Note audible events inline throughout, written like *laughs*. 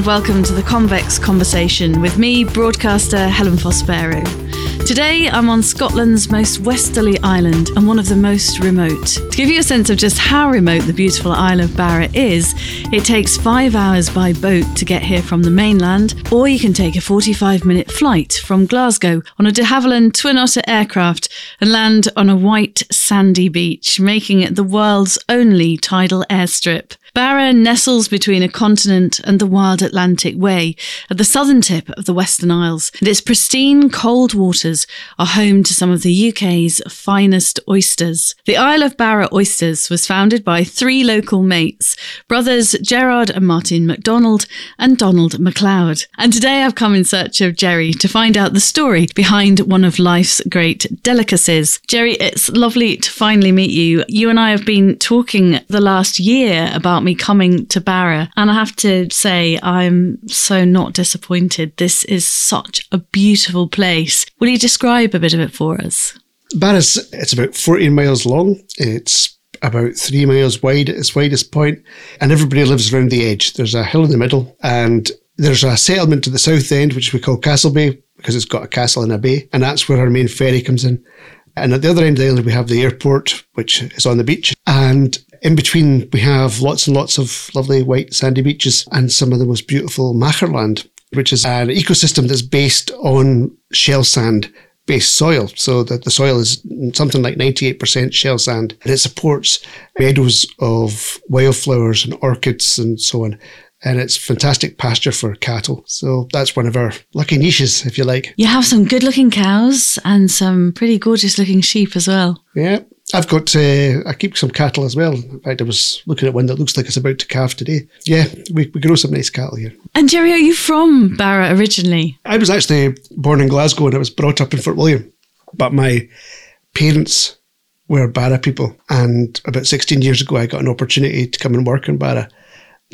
and welcome to the Convex Conversation with me, broadcaster Helen Fospero. Today, I'm on Scotland's most westerly island and one of the most remote. To give you a sense of just how remote the beautiful Isle of Barra is, it takes five hours by boat to get here from the mainland, or you can take a 45 minute flight from Glasgow on a de Havilland Twin Otter aircraft and land on a white sandy beach, making it the world's only tidal airstrip. Barra nestles between a continent and the wild Atlantic Way at the southern tip of the Western Isles, and its pristine cold waters are home to some of the UK's finest oysters. The Isle of Barra Oysters was founded by three local mates, brothers Gerard and Martin MacDonald and Donald MacLeod. And today I've come in search of Gerry to find out the story behind one of life's great delicacies. Gerry, it's lovely to finally meet you. You and I have been talking the last year about me coming to Barra, and I have to say, I'm so not disappointed. This is such a beautiful place. Will you describe a bit of it for us? Barra's it's about 14 miles long. It's about three miles wide at its widest point, and everybody lives around the edge. There's a hill in the middle, and there's a settlement to the south end, which we call Castlebay, because it's got a castle and a bay, and that's where our main ferry comes in. And at the other end of the island, we have the airport, which is on the beach. And in between, we have lots and lots of lovely white sandy beaches and some of the most beautiful machair land, which is an ecosystem that's based on shell sand based soil. So that the soil is something like 98% shell sand and it supports meadows of wildflowers and orchids and so on. And it's fantastic pasture for cattle. So that's one of our lucky niches, if you like. You have some good looking cows and some pretty gorgeous looking sheep as well. Yeah. I've got, uh, I keep some cattle as well. In fact, I was looking at one that looks like it's about to calve today. Yeah, we, we grow some nice cattle here. And Gerry, are you from Barra originally? I was actually born in Glasgow and I was brought up in Fort William. But my parents were Barra people. And about 16 years ago, I got an opportunity to come and work in Barra.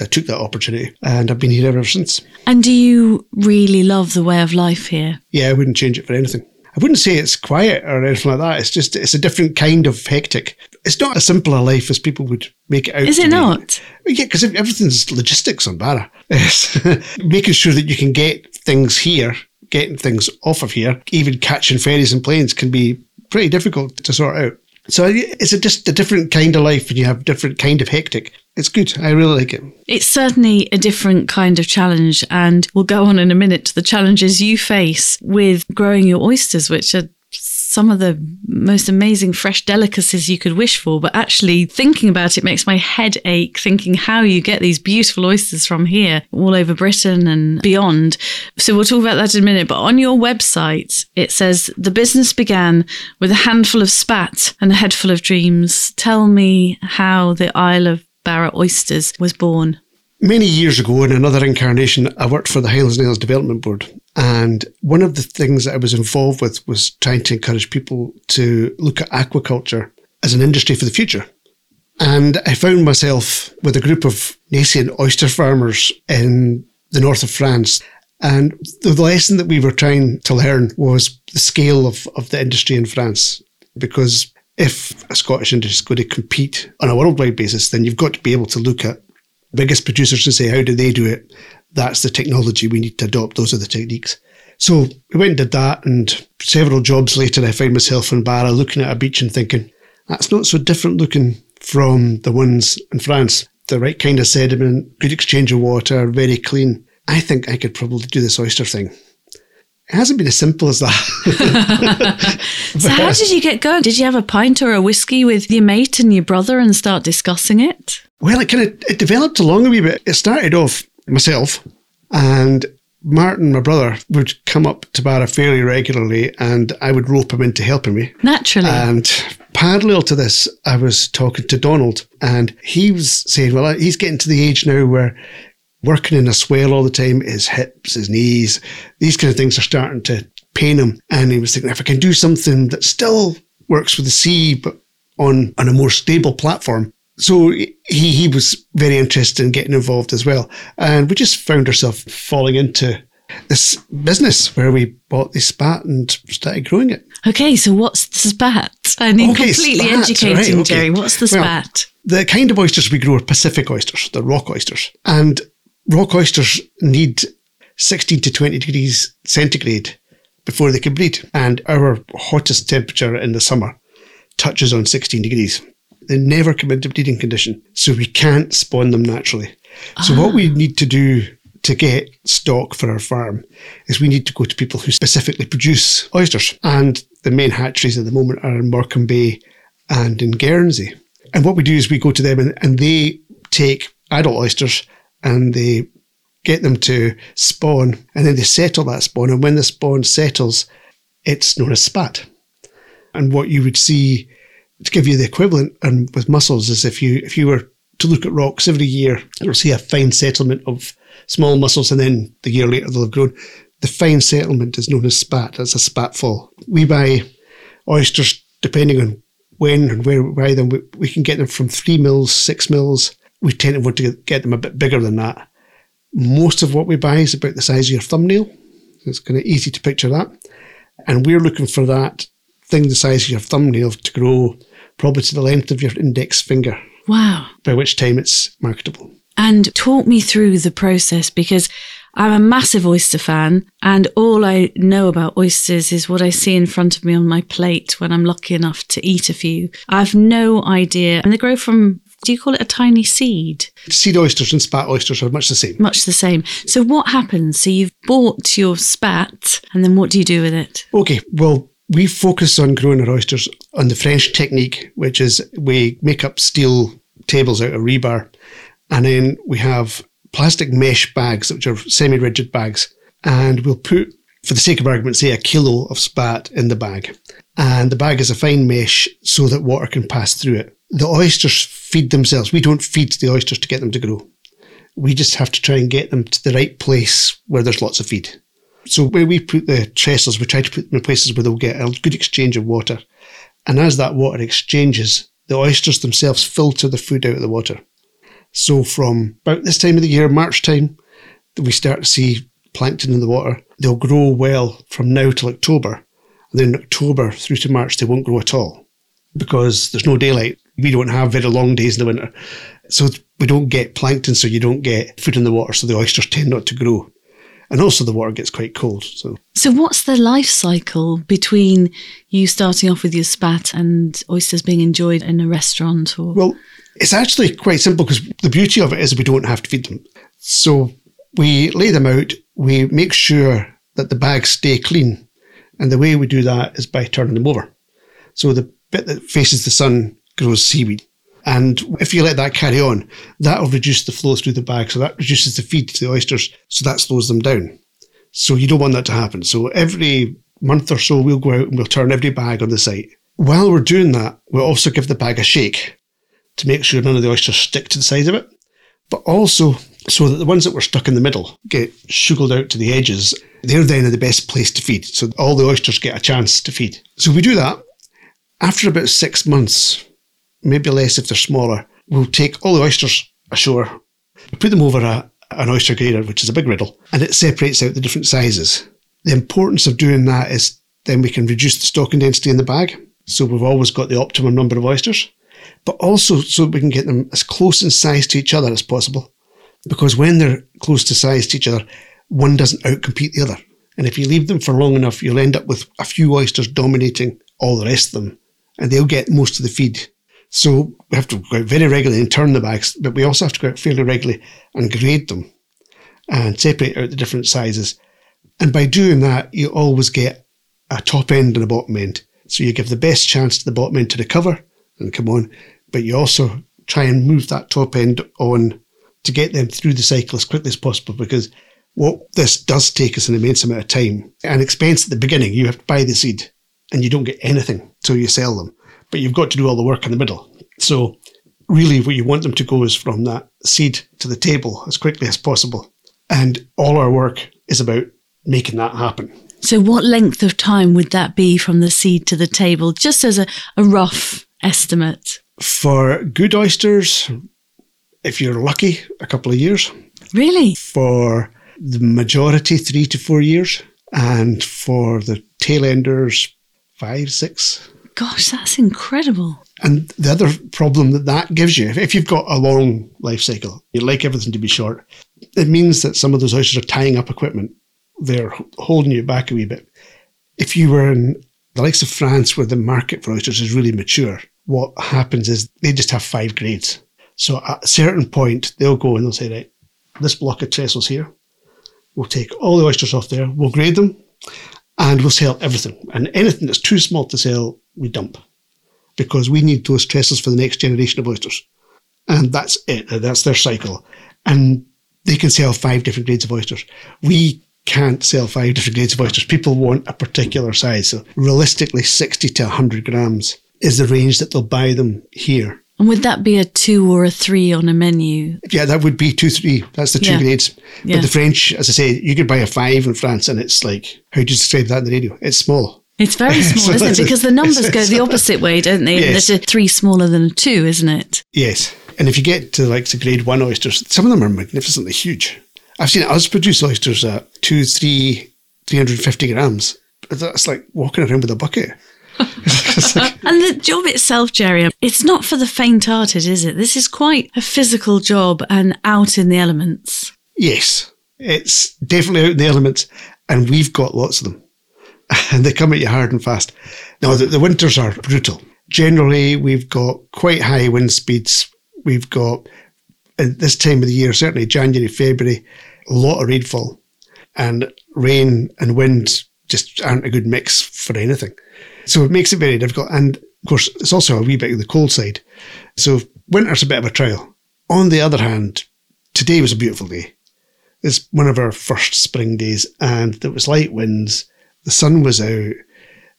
I took that opportunity and I've been here ever since. And do you really love the way of life here? Yeah, I wouldn't change it for anything. I wouldn't say it's quiet or anything like that. It's just it's a different kind of hectic. It's not a simple a life as people would make it out. Is it not? Yeah, because everything's logistics on Barra. It's *laughs* making sure that you can get things here, getting things off of here, even catching ferries and planes can be pretty difficult to sort out. So it's a, just a different kind of life and you have different kind of hectic. It's good. I really like it. It's certainly a different kind of challenge. And we'll go on in a minute to the challenges you face with growing your oysters, which are some of the most amazing fresh delicacies you could wish for. But actually, thinking about it makes my head ache thinking how you get these beautiful oysters from here all over Britain and beyond. So we'll talk about that in a minute. But on your website, it says the business began with a handful of spat and a head full of dreams. Tell me how the Isle of Barra Oysters was born. Many years ago, in another incarnation, I worked for the Highlands and Isles Development Board. And one of the things that I was involved with was trying to encourage people to look at aquaculture as an industry for the future. And I found myself with a group of nascent oyster farmers in the north of France. And the lesson that we were trying to learn was the scale of, of the industry in France. Because if a Scottish industry is going to compete on a worldwide basis, then you've got to be able to look at biggest producers and say, how do they do it? That's the technology we need to adopt. Those are the techniques. So we went and did that, and several jobs later, I found myself in Barra looking at a beach and thinking, that's not so different looking from the ones in France. The right kind of sediment, good exchange of water, very clean. I think I could probably do this oyster thing. It hasn't been as simple as that. *laughs* so, how did you get going? Did you have a pint or a whiskey with your mate and your brother and start discussing it? Well, it kind of it developed along a wee bit. It started off myself and Martin, my brother, would come up to Barra fairly regularly, and I would rope him into helping me. Naturally. And parallel to this, I was talking to Donald, and he was saying, "Well, he's getting to the age now where." Working in a swell all the time, his hips, his knees, these kind of things are starting to pain him. And he was thinking, if I can do something that still works with the sea, but on, on a more stable platform, so he, he was very interested in getting involved as well. And we just found ourselves falling into this business where we bought this spat and started growing it. Okay, so what's the spat? I need okay, completely spat, educating right, okay. Gerry. What's the spat? Well, the kind of oysters we grow are Pacific oysters, the rock oysters. And rock oysters need 16 to 20 degrees centigrade before they can breed. And our hottest temperature in the summer touches on 16 degrees. They never come into breeding condition, so we can't spawn them naturally. So, what we ah. need to do to get stock for our farm is we need to go to people who specifically produce oysters. And the main hatcheries at the moment are in Morecambe Bay and in Guernsey. And what we do is we go to them and, and they take adult oysters and they get them to spawn and then they settle that spawn. And when the spawn settles, it's known as spat. And what you would see to give you the equivalent and with mussels is if you if you were to look at rocks every year, you'll see a fine settlement of small mussels and then the year later they'll have grown. The fine settlement is known as spat. That's a spat fall. We buy oysters depending on when and where we buy them. We, we can get them from three mils, six mils. We tend to want to get them a bit bigger than that. Most of what we buy is about the size of your thumbnail. It's kind of easy to picture that. And we're looking for that thing the size of your thumbnail to grow probably to the length of your index finger. Wow. By which time it's marketable. And talk me through the process because I'm a massive oyster fan, and all I know about oysters is what I see in front of me on my plate when I'm lucky enough to eat a few. I've no idea. And they grow from, do you call it a tiny seed? Seed oysters and spat oysters are much the same. Much the same. So, what happens? So, you've bought your spat, and then what do you do with it? Okay, well, we focus on growing our oysters on the French technique, which is we make up steel tables out of rebar, and then we have plastic mesh bags, which are semi rigid bags, and we'll put, for the sake of argument, say a kilo of spat in the bag. And the bag is a fine mesh so that water can pass through it. The oysters feed themselves. We don't feed the oysters to get them to grow. We just have to try and get them to the right place where there's lots of feed. So where we put the trestles, we try to put them in places where they'll get a good exchange of water. And as that water exchanges, the oysters themselves filter the food out of the water. So from about this time of the year, March time, we start to see plankton in the water. They'll grow well from now till October. And then October through to March, they won't grow at all because there's no daylight. We don't have very long days in the winter. So we don't get plankton, so you don't get food in the water, so the oysters tend not to grow and also the water gets quite cold. So, so what's the life cycle between you starting off with your spat and oysters being enjoyed in a restaurant? Or well, it's actually quite simple because the beauty of it is we don't have to feed them. So we lay them out. We make sure that the bags stay clean, and the way we do that is by turning them over. So the bit that faces the sun grows seaweed. And if you let that carry on, that'll reduce the flow through the bag. So that reduces the feed to the oysters. So that slows them down. So you don't want that to happen. So every month or so, we'll go out and we'll turn every bag on the site. While we're doing that, we'll also give the bag a shake to make sure none of the oysters stick to the sides of it. But also so that the ones that were stuck in the middle get sugared out to the edges. They're then in the best place to feed. So all the oysters get a chance to feed. So we do that. After about six months, maybe less if they're smaller. We'll take all the oysters ashore, put them over a, an oyster grater, which is a big riddle, and it separates out the different sizes. The importance of doing that is then we can reduce the stocking density in the bag. So we've always got the optimum number of oysters, but also so we can get them as close in size to each other as possible. Because when they're close to size to each other, one doesn't outcompete the other. And if you leave them for long enough, you'll end up with a few oysters dominating all the rest of them, and they'll get most of the feed. So we have to go out very regularly and turn the bags, but we also have to go out fairly regularly and grade them and separate out the different sizes. And by doing that, you always get a top end and a bottom end. So you give the best chance to the bottom end to recover and come on, but you also try and move that top end on to get them through the cycle as quickly as possible because what this does take us an immense amount of time and expense at the beginning. You have to buy the seed and you don't get anything till you sell them but you've got to do all the work in the middle. So, really, what you want them to go is from that seed to the table as quickly as possible. And all our work is about making that happen. So, what length of time would that be from the seed to the table, just as a, a rough estimate? For good oysters, if you're lucky, a couple of years. Really? For the majority, three to four years. And for the tail enders, five, six. Gosh, that's incredible. And the other problem that that gives you, if you've got a long life cycle, you like everything to be short, it means that some of those oysters are tying up equipment. They're holding you back a wee bit. If you were in the likes of France, where the market for oysters is really mature, what happens is they just have five grades. So at a certain point, they'll go and they'll say, right, this block of trestles here, we'll take all the oysters off there, we'll grade them, and we'll sell everything. And anything that's too small to sell, we dump because we need those trestles for the next generation of oysters. And that's it. That's their cycle. And they can sell five different grades of oysters. We can't sell five different grades of oysters. People want a particular size. So realistically, 60 to 100 grams is the range that they'll buy them here. And would that be a two or a three on a menu? Yeah, that would be two, three. That's the two Yeah. grades. Yeah. But the French, as I say, you could buy a five in France and it's like, how do you describe that in the radio? It's small. It's very *laughs* small, So isn't it? Because the numbers go the *laughs* opposite way, don't they? Yes. There's a three smaller than a two, isn't it? Yes. And if you get to like the grade one oysters, some of them are magnificently huge. I've seen us produce oysters at two, three, 350 grams. That's like walking around with a bucket. Like- *laughs* And the job itself, Gerry, it's not for the faint-hearted, is it? This is quite a physical job and out in the elements. yes, it's definitely out in the elements, and we've got lots of them. And *laughs* they come at you hard and fast. Now, the, the winters are brutal. Generally, we've got quite high wind speeds. We've got, at this time of the year, certainly January, February, a lot of rainfall. And rain and wind just aren't a good mix for anything. So it makes it very difficult. And of course, it's also a wee bit of the cold side. So winter's a bit of a trial. On the other hand, today was a beautiful day. It's one of our first spring days, and there was light winds. The sun was out.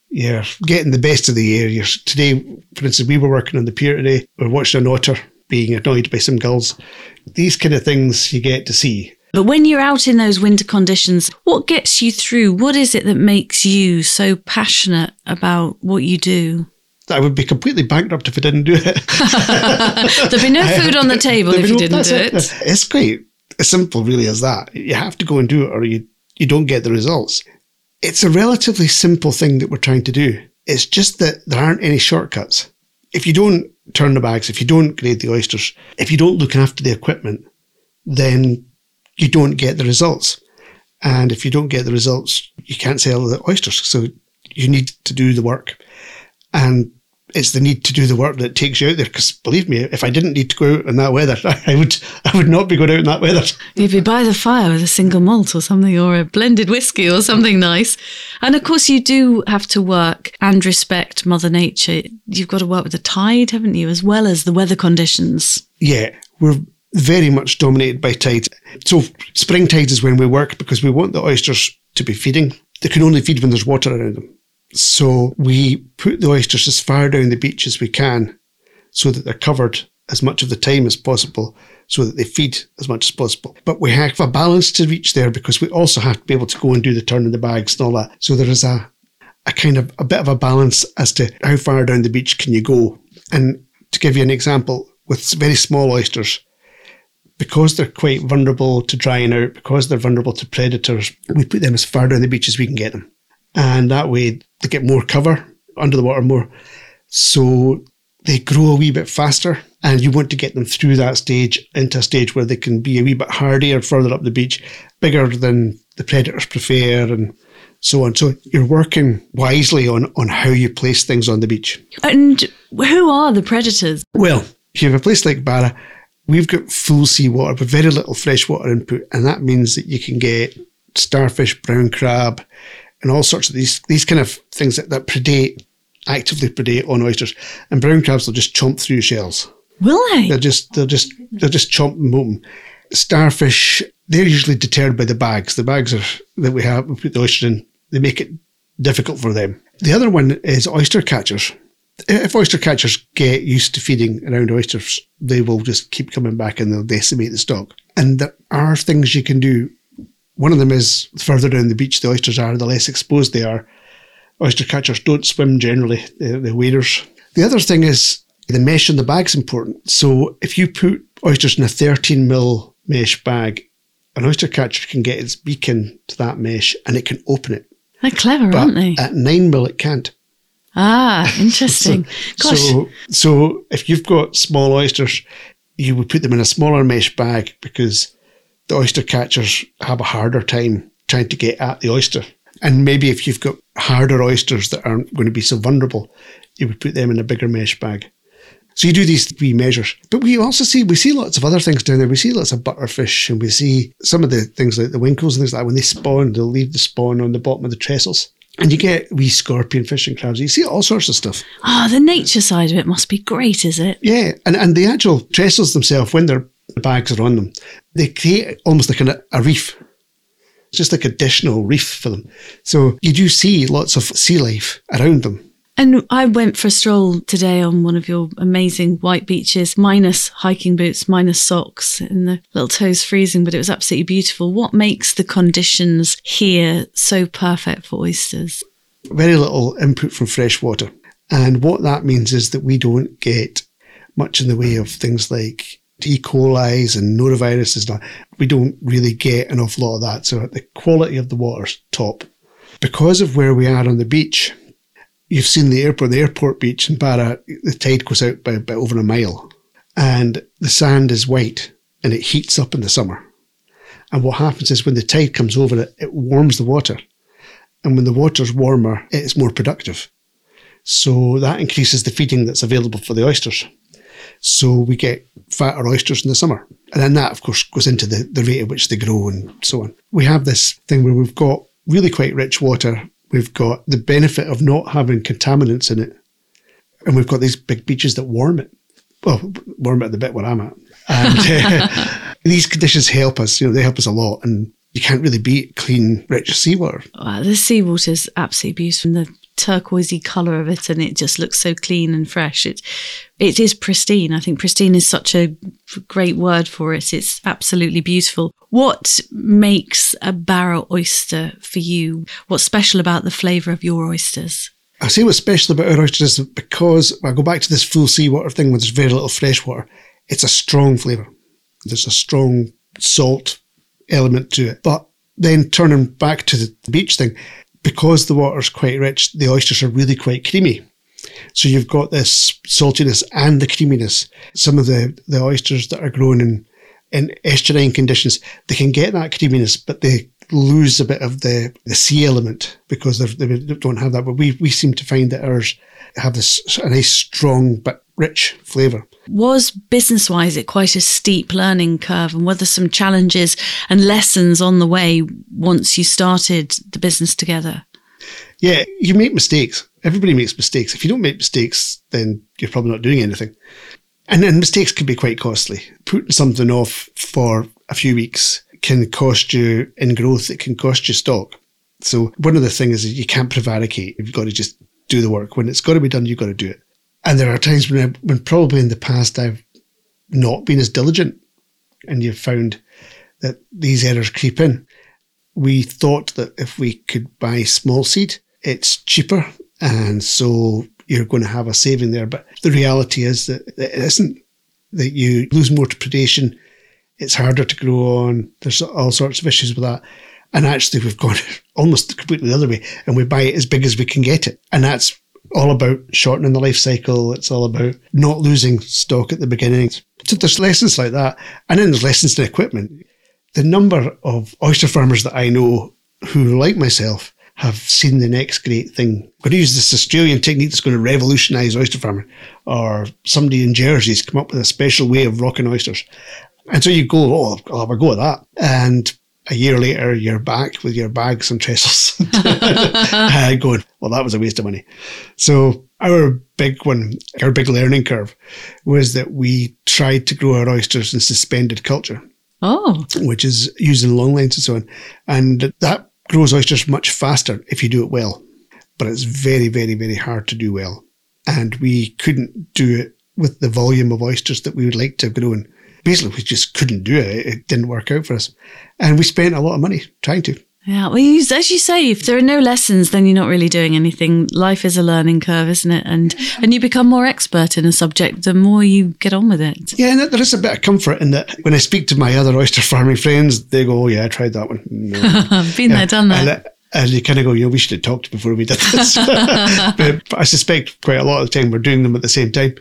You're getting the best of the air. You're, today, for instance, we were working on the pier today. We're watching an otter being annoyed by some gulls. These kind of things you get to see. But when you're out in those winter conditions, what gets you through? What is it that makes you so passionate about what you do? I would be completely bankrupt if I didn't do it. *laughs* There'd be no food on the *laughs* table if you didn't do it. It's quite as simple, really, as that. You have to go and do it, or you you don't get the results. It's a relatively simple thing that we're trying to do. It's just that there aren't any shortcuts. If you don't turn the bags, if you don't grade the oysters, if you don't look after the equipment, then you don't get the results. And if you don't get the results, you can't sell the oysters. So you need to do the work. And it's the need to do the work that takes you out there. Because believe me, if I didn't need to go out in that weather, *laughs* I would I would not be going out in that weather. You'd be by the fire with a single malt or something, or a blended whiskey or something nice. And of course, you do have to work and respect Mother Nature. You've got to work with the tide, haven't you, as well as the weather conditions. Yeah, we're very much dominated by tides. So spring tides is when we work because we want the oysters to be feeding. They can only feed when there's water around them. So we put the oysters as far down the beach as we can so that they're covered as much of the time as possible so that they feed as much as possible. But we have a balance to reach there because we also have to be able to go and do the turn in the bags and all that. So there is a, a kind of a bit of a balance as to how far down the beach can you go. And to give you an example, with very small oysters, because they're quite vulnerable to drying out, because they're vulnerable to predators, we put them as far down the beach as we can get them. And that way they get more cover under the water more. So they grow a wee bit faster. And you want to get them through that stage into a stage where they can be a wee bit hardier further up the beach, bigger than the predators prefer and so on. So you're working wisely on, on how you place things on the beach. And who are the predators? Well, if you have a place like Barra, we've got full seawater with very little freshwater input, and that means that you can get starfish, brown crab, and all sorts of these these kind of things that, that predate, actively predate on oysters. And brown crabs will just chomp through shells. Will they? They're just they're just they're just chomping open. Starfish, they're usually deterred by the bags. The bags are that we have we put the oyster in, they make it difficult for them. The other one is oyster catchers. If oyster catchers get used to feeding around oysters, they will just keep coming back and they'll decimate the stock. And there are things you can do. One of them is the further down the beach the oysters are, the less exposed they are. Oyster catchers don't swim generally, they're, they're waders. The other thing is the mesh in the bag's important. So if you put oysters in a 13 mil mesh bag, an oyster catcher can get its beak into that mesh and it can open it. They're clever, But aren't they? at 9 mil, it can't. Ah, *laughs* interesting. Gosh, So, so if you've got small oysters, you would put them in a smaller mesh bag because the oyster catchers have a harder time trying to get at the oyster. And maybe if you've got harder oysters that aren't going to be so vulnerable, you would put them in a bigger mesh bag. So you do these three measures. But we also see we see lots of other things down there. We see lots of butterfish and we see some of the things like the winkles and things like that. When they spawn, they'll leave the spawn on the bottom of the trestles. And you get wee scorpion fish and crabs. You see all sorts of stuff. Oh, the nature side of it must be great, is it? Yeah. And and the actual trestles themselves, when their bags are on them, they create almost like an, a reef. It's just like additional reef for them. So you do see lots of sea life around them. And I went for a stroll today on one of your amazing white beaches, minus hiking boots, minus socks, and the little toes freezing, but it was absolutely beautiful. What makes the conditions here so perfect for oysters? Very little input from fresh water. And what that means is that we don't get much in the way of things like E. coli's and noroviruses. We don't really get an awful lot of that. So the quality of the water's top. Because of where we are on the beach, you've seen the airport, the airport beach in Barra, the tide goes out by about over a mile and the sand is white and it heats up in the summer. And what happens is when the tide comes over it, it warms the water. And when the water's warmer, it's more productive. So that increases the feeding that's available for the oysters. So we get fatter oysters in the summer. And then that, of course, goes into the, the rate at which they grow and so on. We have this thing where we've got really quite rich water We've got the benefit of not having contaminants in it. And we've got these big beaches that warm it. Well, *laughs* warm it the bit where I'm at. And uh, *laughs* these conditions help us, you know, they help us a lot. And you can't really beat clean, rich seawater. Wow, the seawater is absolutely beautiful. The turquoisey colour of it, and it just looks so clean and fresh. It, it is pristine. I think pristine is such a great word for it. It's absolutely beautiful. What makes a Barra oyster for you? What's special about the flavour of your oysters? I say what's special about our oysters because I go back to this full seawater thing where there's very little fresh water. It's a strong flavour. There's a strong salt element to it. But then turning back to the beach thing, because the water's quite rich, the oysters are really quite creamy. So you've got this saltiness and the creaminess. Some of the, the oysters that are grown in in estuarine conditions, they can get that creaminess, but they lose a bit of the, the sea element because they don't have that. But we, we seem to find that ours have this a nice, strong but rich flavour. Was business wise it quite a steep learning curve, and were there some challenges and lessons on the way once you started the business together? Yeah, you make mistakes. Everybody makes mistakes. If you don't make mistakes, then you're probably not doing anything. And then mistakes can be quite costly. Putting something off for a few weeks can cost you in growth, it can cost you stock. So one of the things is you can't prevaricate. You've got to just do the work. When it's got to be done, you've got to do it. And there are times when, I, when probably in the past I've not been as diligent and you've found that these errors creep in. We thought that if we could buy small seed, it's cheaper. And so you're going to have a saving there. But the reality is that it isn't that you lose more to predation. It's harder to grow on. There's all sorts of issues with that. And actually, we've gone *laughs* almost completely the other way and we buy it as big as we can get it. And that's all about shortening the life cycle. It's all about not losing stock at the beginning. So there's lessons like that. And then there's lessons in equipment. The number of oyster farmers that I know who, like myself, have seen the next great thing. I'm going to use this Australian technique that's going to revolutionize oyster farming, or somebody in Jersey's come up with a special way of rocking oysters. And so you go, oh, I'll have a go at that. And a year later, you're back with your bags and trestles, *laughs* uh, going, well, that was a waste of money. So our big one, our big learning curve was that we tried to grow our oysters in suspended culture. Oh. Which is using long lines and so on. And that grows oysters much faster if you do it well. But it's very, very, very hard to do well. And we couldn't do it with the volume of oysters that we would like to have grown. Basically, we just couldn't do it. It didn't work out for us. And we spent a lot of money trying to. Yeah, well, you, as you say, if there are no lessons, then you're not really doing anything. Life is a learning curve, isn't it? And and you become more expert in a subject the more you get on with it. Yeah, and there is a bit of comfort in that. When I speak to my other oyster farming friends, they go, "Oh yeah, I tried that one." *laughs* No. Been yeah. there, done that. And, and you kind of go, you know, we should have talked before we did this. *laughs* *laughs* but, but, I suspect quite a lot of the time we're doing them at the same time.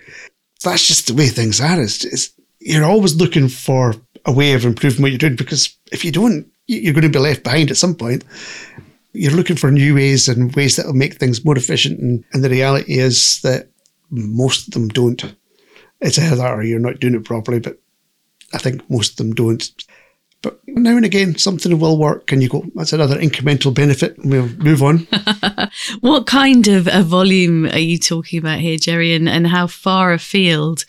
That's just the way things are. It's, it's, you're always looking for a way of improving what you're doing because if you don't, you're going to be left behind at some point. You're looking for new ways and ways that will make things more efficient. And, and the reality is that most of them don't. It's either you're not doing it properly, but I think most of them don't. But now and again, something will work, and you go, that's another incremental benefit. We'll move on. *laughs* what kind of a volume are you talking about here, Gerry, and, and how far afield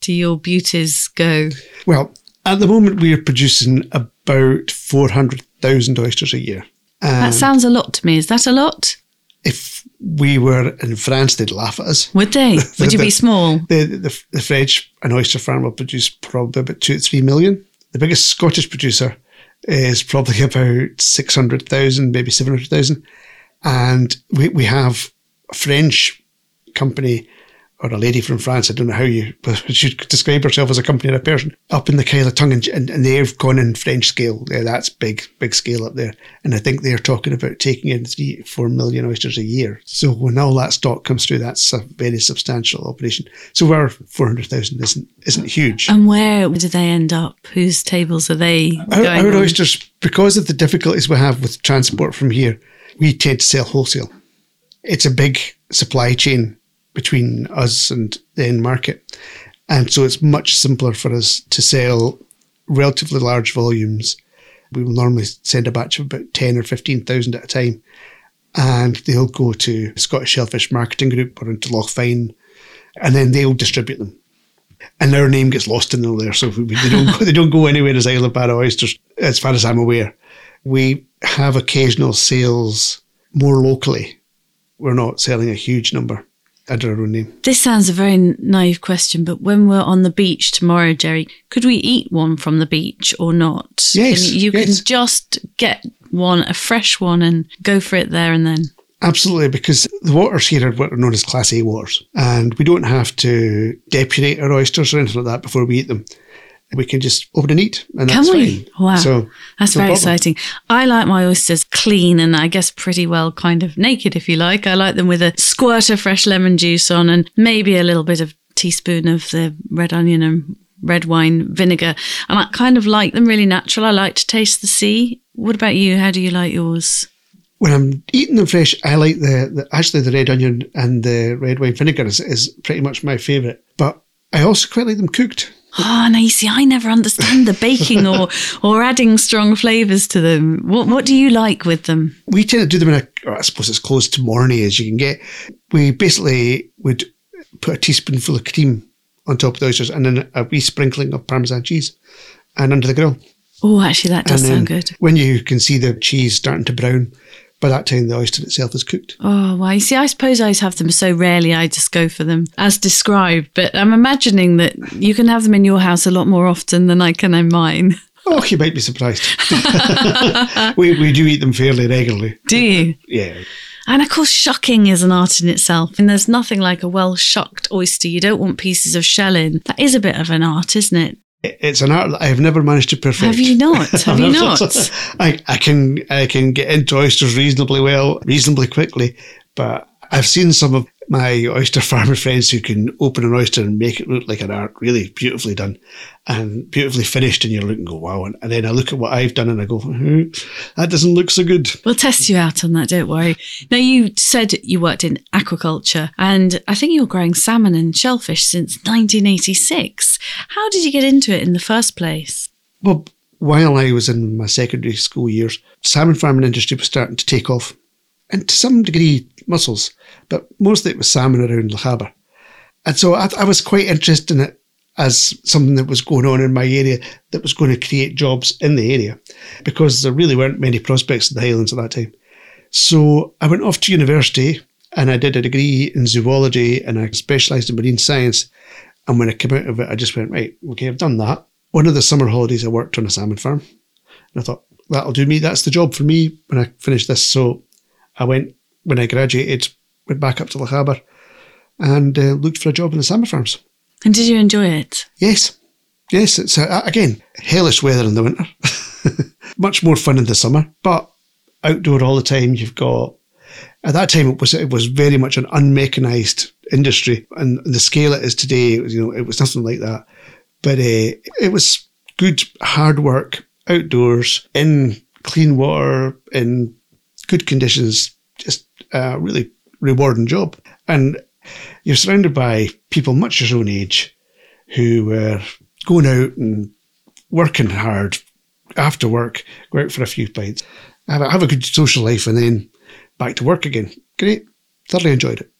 do your beauties go? Well, at the moment, we are producing about 400,000 oysters a year. that sounds a lot to me. Is that a lot? If we were in France, they'd laugh at us. Would they? *laughs* Would you be small? The, the, the French, an oyster farm will produce probably about two to three million. The biggest Scottish producer is probably about 600,000, maybe 700,000. And we, we have a French company or a lady from France, I don't know how you *laughs* should describe herself as a company or a person, up in the Kyle of Tongue, and, and, and, they've gone in French scale. Yeah, that's big, big scale up there. And I think they're talking about taking in three, four million oysters a year. So when all that stock comes through, that's a very substantial operation. So our 400,000 isn't, isn't huge. And where do they end up? Whose tables are they our, our oysters, because of the difficulties we have with transport from here, we tend to sell wholesale. It's a big supply chain between us and the end market. And so it's much simpler for us to sell relatively large volumes. We will normally send a batch of about 10 or 15,000 at a time. And they'll go to Scottish Shellfish Marketing Group or into Loch Fyne, and then they'll distribute them. And our name gets lost in all there, so we, they don't go, they don't go anywhere as Isle of Barra oysters, as far as I'm aware. We have occasional sales more locally. We're not selling a huge number under our own name. This sounds a very naive question, but when we're on the beach tomorrow, Gerry, could we eat one from the beach or not? Yes. Can, you yes. can just get one, a fresh one, and go for it there and then. Absolutely, because the waters here are what are known as Class A waters, and we don't have to depurate our oysters or anything like that before we eat them we can just open and eat, and can that's we? fine. Wow, so that's no very problem. exciting. I like my oysters clean and I guess pretty well kind of naked, if you like. I like them with a squirt of fresh lemon juice on and maybe a little bit of teaspoon of the red onion and red wine vinegar. And I kind of like them really natural. I like to taste the sea. What about you? How do you like yours? When I'm eating them fresh, I like the, the actually the red onion and the red wine vinegar is, is pretty much my favourite. But I also quite like them cooked. Ah, oh, no, you see, I never understand the baking or, *laughs* or adding strong flavours to them. What what do you like with them? We tend to do them in a, I suppose it's close to Mornay as you can get. We basically would put a teaspoonful of cream on top of the oysters and then a wee sprinkling of Parmesan cheese and under the grill. Oh, actually, that does sound good. When you can see the cheese starting to brown, by that time the oyster itself is cooked. Oh, well, you see, I suppose I have them so rarely, I just go for them as described. But I'm imagining that you can have them in your house a lot more often than I can in mine. *laughs* Oh, you might be surprised. *laughs* we, we do eat them fairly regularly. Do you? Yeah. And of course, shucking is an art in itself. And there's nothing like a well shucked oyster. You don't want pieces of shell in. That is a bit of an art, isn't it? It's an art that I have never managed to perfect. Have you not? *laughs* Have you not? *laughs* I, I can I can get into oysters reasonably well, reasonably quickly, but I've seen some of my oyster farmer friends who can open an oyster and make it look like an art, really beautifully done and beautifully finished, and you look and go, wow. And, and then I look at what I've done and I go, hmm, that doesn't look so good. We'll test you out on that, don't worry. Now, you said you worked in aquaculture, and I think you're growing salmon and shellfish since 1986. How did you get into it in the first place? Well, while I was in my secondary school years, salmon farming industry was starting to take off, and to some degree, mussels, but mostly it was salmon around Harbour. And so I, I was quite interested in it as something that was going on in my area that was going to create jobs in the area because there really weren't many prospects in the Highlands at that time. So I went off to university and I did a degree in zoology and I specialised in marine science. And when I came out of it, I just went, right, okay, I've done that. One of the summer holidays, I worked on a salmon farm. And I thought, that'll do me. That's the job for me when I finish this. So I went, when I graduated, went back up to the harbour and uh, looked for a job in the salmon farms. And did you enjoy it? Yes. Yes, it's uh, again hellish weather in the winter. *laughs* Much more fun in the summer, but outdoor all the time. You've got at that time it was it was very much an unmechanized industry, and the scale it is today, you know, it was nothing like that. But uh, it was good hard work outdoors in clean water in good conditions. Just a really rewarding job. And you're surrounded by people much your own age who were going out and working hard after work, go out for a few pints, have a, have a good social life, and then back to work again. Great. Thoroughly enjoyed it.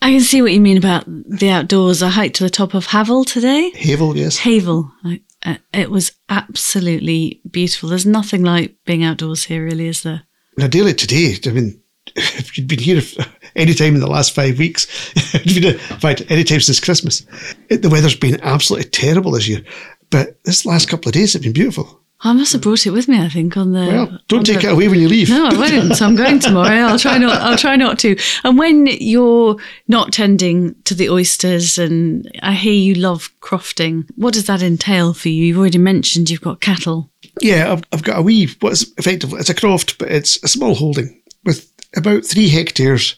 I can see what you mean about the outdoors. I hiked to the top of Heaval today. Heaval, yes. Heaval. I, uh, it was absolutely beautiful. There's nothing like being outdoors here, really, is there? Now, daily today, I mean, *laughs* if you'd been here *laughs* any time in the last five weeks, *laughs* in fact, any time since Christmas, it, the weather's been absolutely terrible this year. But this last couple of days have been beautiful. I must have brought it with me. I think on the. Well, don't take the, it away when you leave. No, I won't. So I'm going tomorrow. I'll try not. I'll try not to. And when you're not tending to the oysters, and I hear you love crofting, what does that entail for you? You've already mentioned you've got cattle. Yeah, I've, I've got a wee. What's effectively it's a croft, but it's a small holding with about three hectares,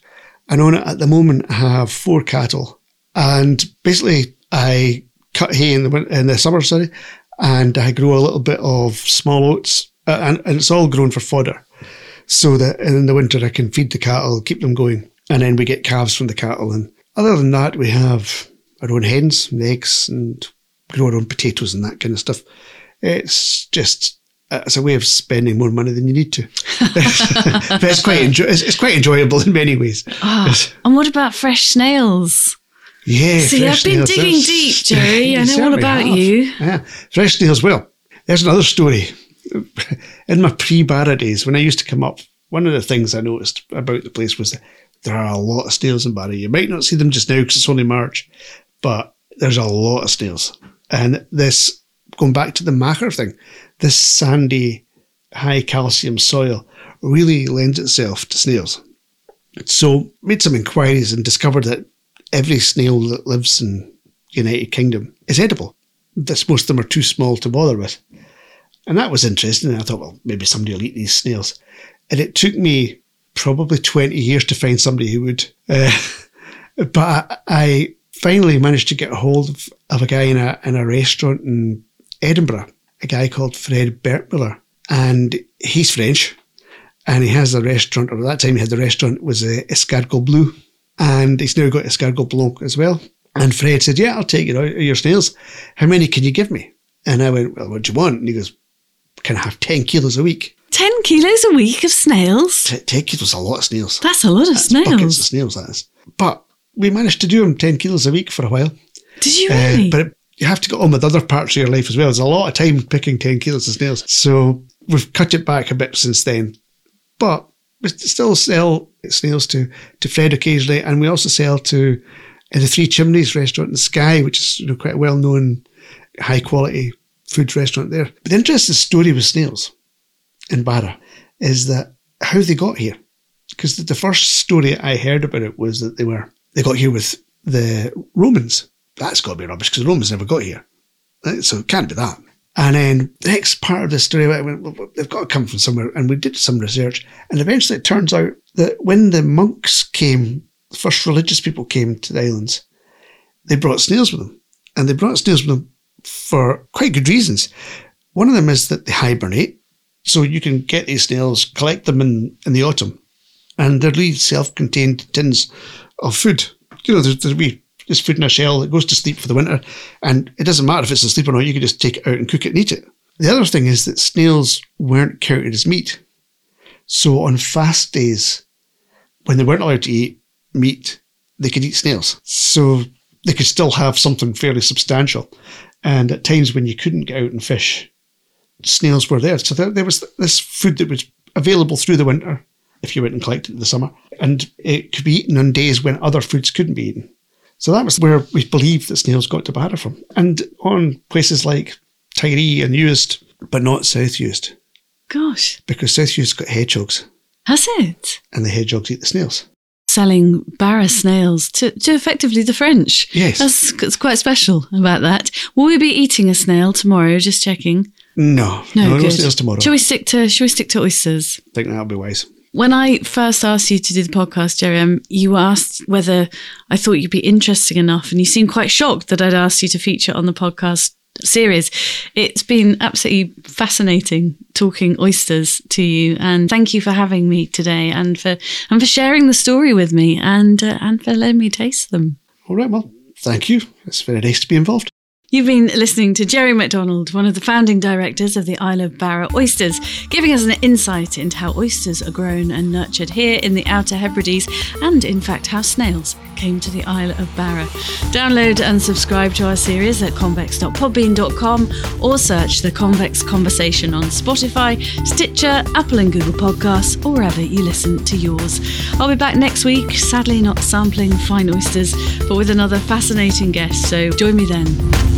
and on it at the moment I have four cattle, and basically I cut hay in the in the summer, sorry, and I grow a little bit of small oats, uh, and, and it's all grown for fodder, so that in the winter I can feed the cattle, keep them going, and then we get calves from the cattle. And other than that, we have our own hens and eggs, and grow our own potatoes and that kind of stuff. It's just it's a way of spending more money than you need to, *laughs* but it's quite *laughs* enjoy- it's, it's, quite enjoyable in many ways. Oh, and what about fresh snails? Yeah, See, I've been snails, digging deep, *laughs* Gerry. I know all about have. you. Yeah, fresh snails. Well, there's another story. In my pre-Barra days, when I used to come up, one of the things I noticed about the place was that there are a lot of snails in Barra. You might not see them just now because it's only March, but there's a lot of snails. And this, going back to the machair thing, this sandy, high calcium soil really lends itself to snails. So made some inquiries and discovered that every snail that lives in United Kingdom is edible. This, most of them are too small to bother with. And that was interesting. And I thought, well, maybe somebody will eat these snails. And it took me probably 20 years to find somebody who would. Uh, *laughs* but I, finally managed to get hold of, of a guy in a, in a restaurant in Edinburgh, a guy called Fred Berkmiller. And he's French. And he has a restaurant, or at that time he had the restaurant, was a Escargot Bleu and he's now got escargot blanc as well. And Fred said, "Yeah, I'll take it out your snails. How many can you give me?" And I went, "Well, what do you want?" And he goes, "Can I have ten kilos a week?" Ten kilos a week of snails. T- ten kilos, a lot of snails. That's a lot of That's snails. Buckets of snails, that is. But we managed to do them ten kilos a week for a while. Did you really? Uh, but it, you have to get on with other parts of your life as well. There's a lot of time picking ten kilos of snails. So we've cut it back a bit since then. But we still sell snails to, to Fred occasionally, and we also sell to uh, the Three Chimneys restaurant in Skye, which is you know, quite a well known, high quality food restaurant there. But the interesting story with snails in Barra is that how they got here. Because the first story I heard about it was that they were they got here with the Romans. That's got to be rubbish because the Romans never got here. So it can't be that. And then the next part of the story, I went, well, they've got to come from somewhere. And we did some research. And eventually it turns out that when the monks came, the first religious people came to the islands, they brought snails with them. And they brought snails with them for quite good reasons. One of them is that they hibernate. So you can get these snails, collect them in, in the autumn. And they're really self contained tins of food. You know, there's, there's wee just food in a shell that goes to sleep for the winter. And it doesn't matter if it's asleep or not, you can just take it out and cook it and eat it. The other thing is that snails weren't counted as meat. So on fast days, when they weren't allowed to eat meat, they could eat snails. So they could still have something fairly substantial. And at times when you couldn't get out and fish, snails were there. So there, there was this food that was available through the winter if you went and collected it in the summer. And it could be eaten on days when other foods couldn't be eaten. So that was where we believe that snails got to Barra from. And on places like Tiree and Uist, but not South Uist. Gosh. Because South Uist got hedgehogs. Has it? And the hedgehogs eat the snails. Selling Barra snails to, to effectively the French. Yes. That's, that's quite special about that. Will we be eating a snail tomorrow? Just checking. No, No, no, no snails tomorrow. Shall we stick to Shall we stick to oysters? I think that'll be wise. When I first asked you to do the podcast, Gerry, um, you asked whether I thought you'd be interesting enough, and you seemed quite shocked that I'd asked you to feature on the podcast series. It's been absolutely fascinating talking oysters to you, and thank you for having me today, and for and for sharing the story with me, and uh, and for letting me taste them. All right, well, thank you. It's very nice to be involved. You've been listening to Gerry MacDonald, one of the founding directors of the Isle of Barra Oysters, giving us an insight into how oysters are grown and nurtured here in the Outer Hebrides, and in fact how snails came to the Isle of Barra. Download and subscribe to our series at convex.podbean.com or search the Convex Conversation on Spotify, Stitcher, Apple and Google Podcasts, or wherever you listen to yours. I'll be back next week, sadly not sampling fine oysters, but with another fascinating guest, so join me then.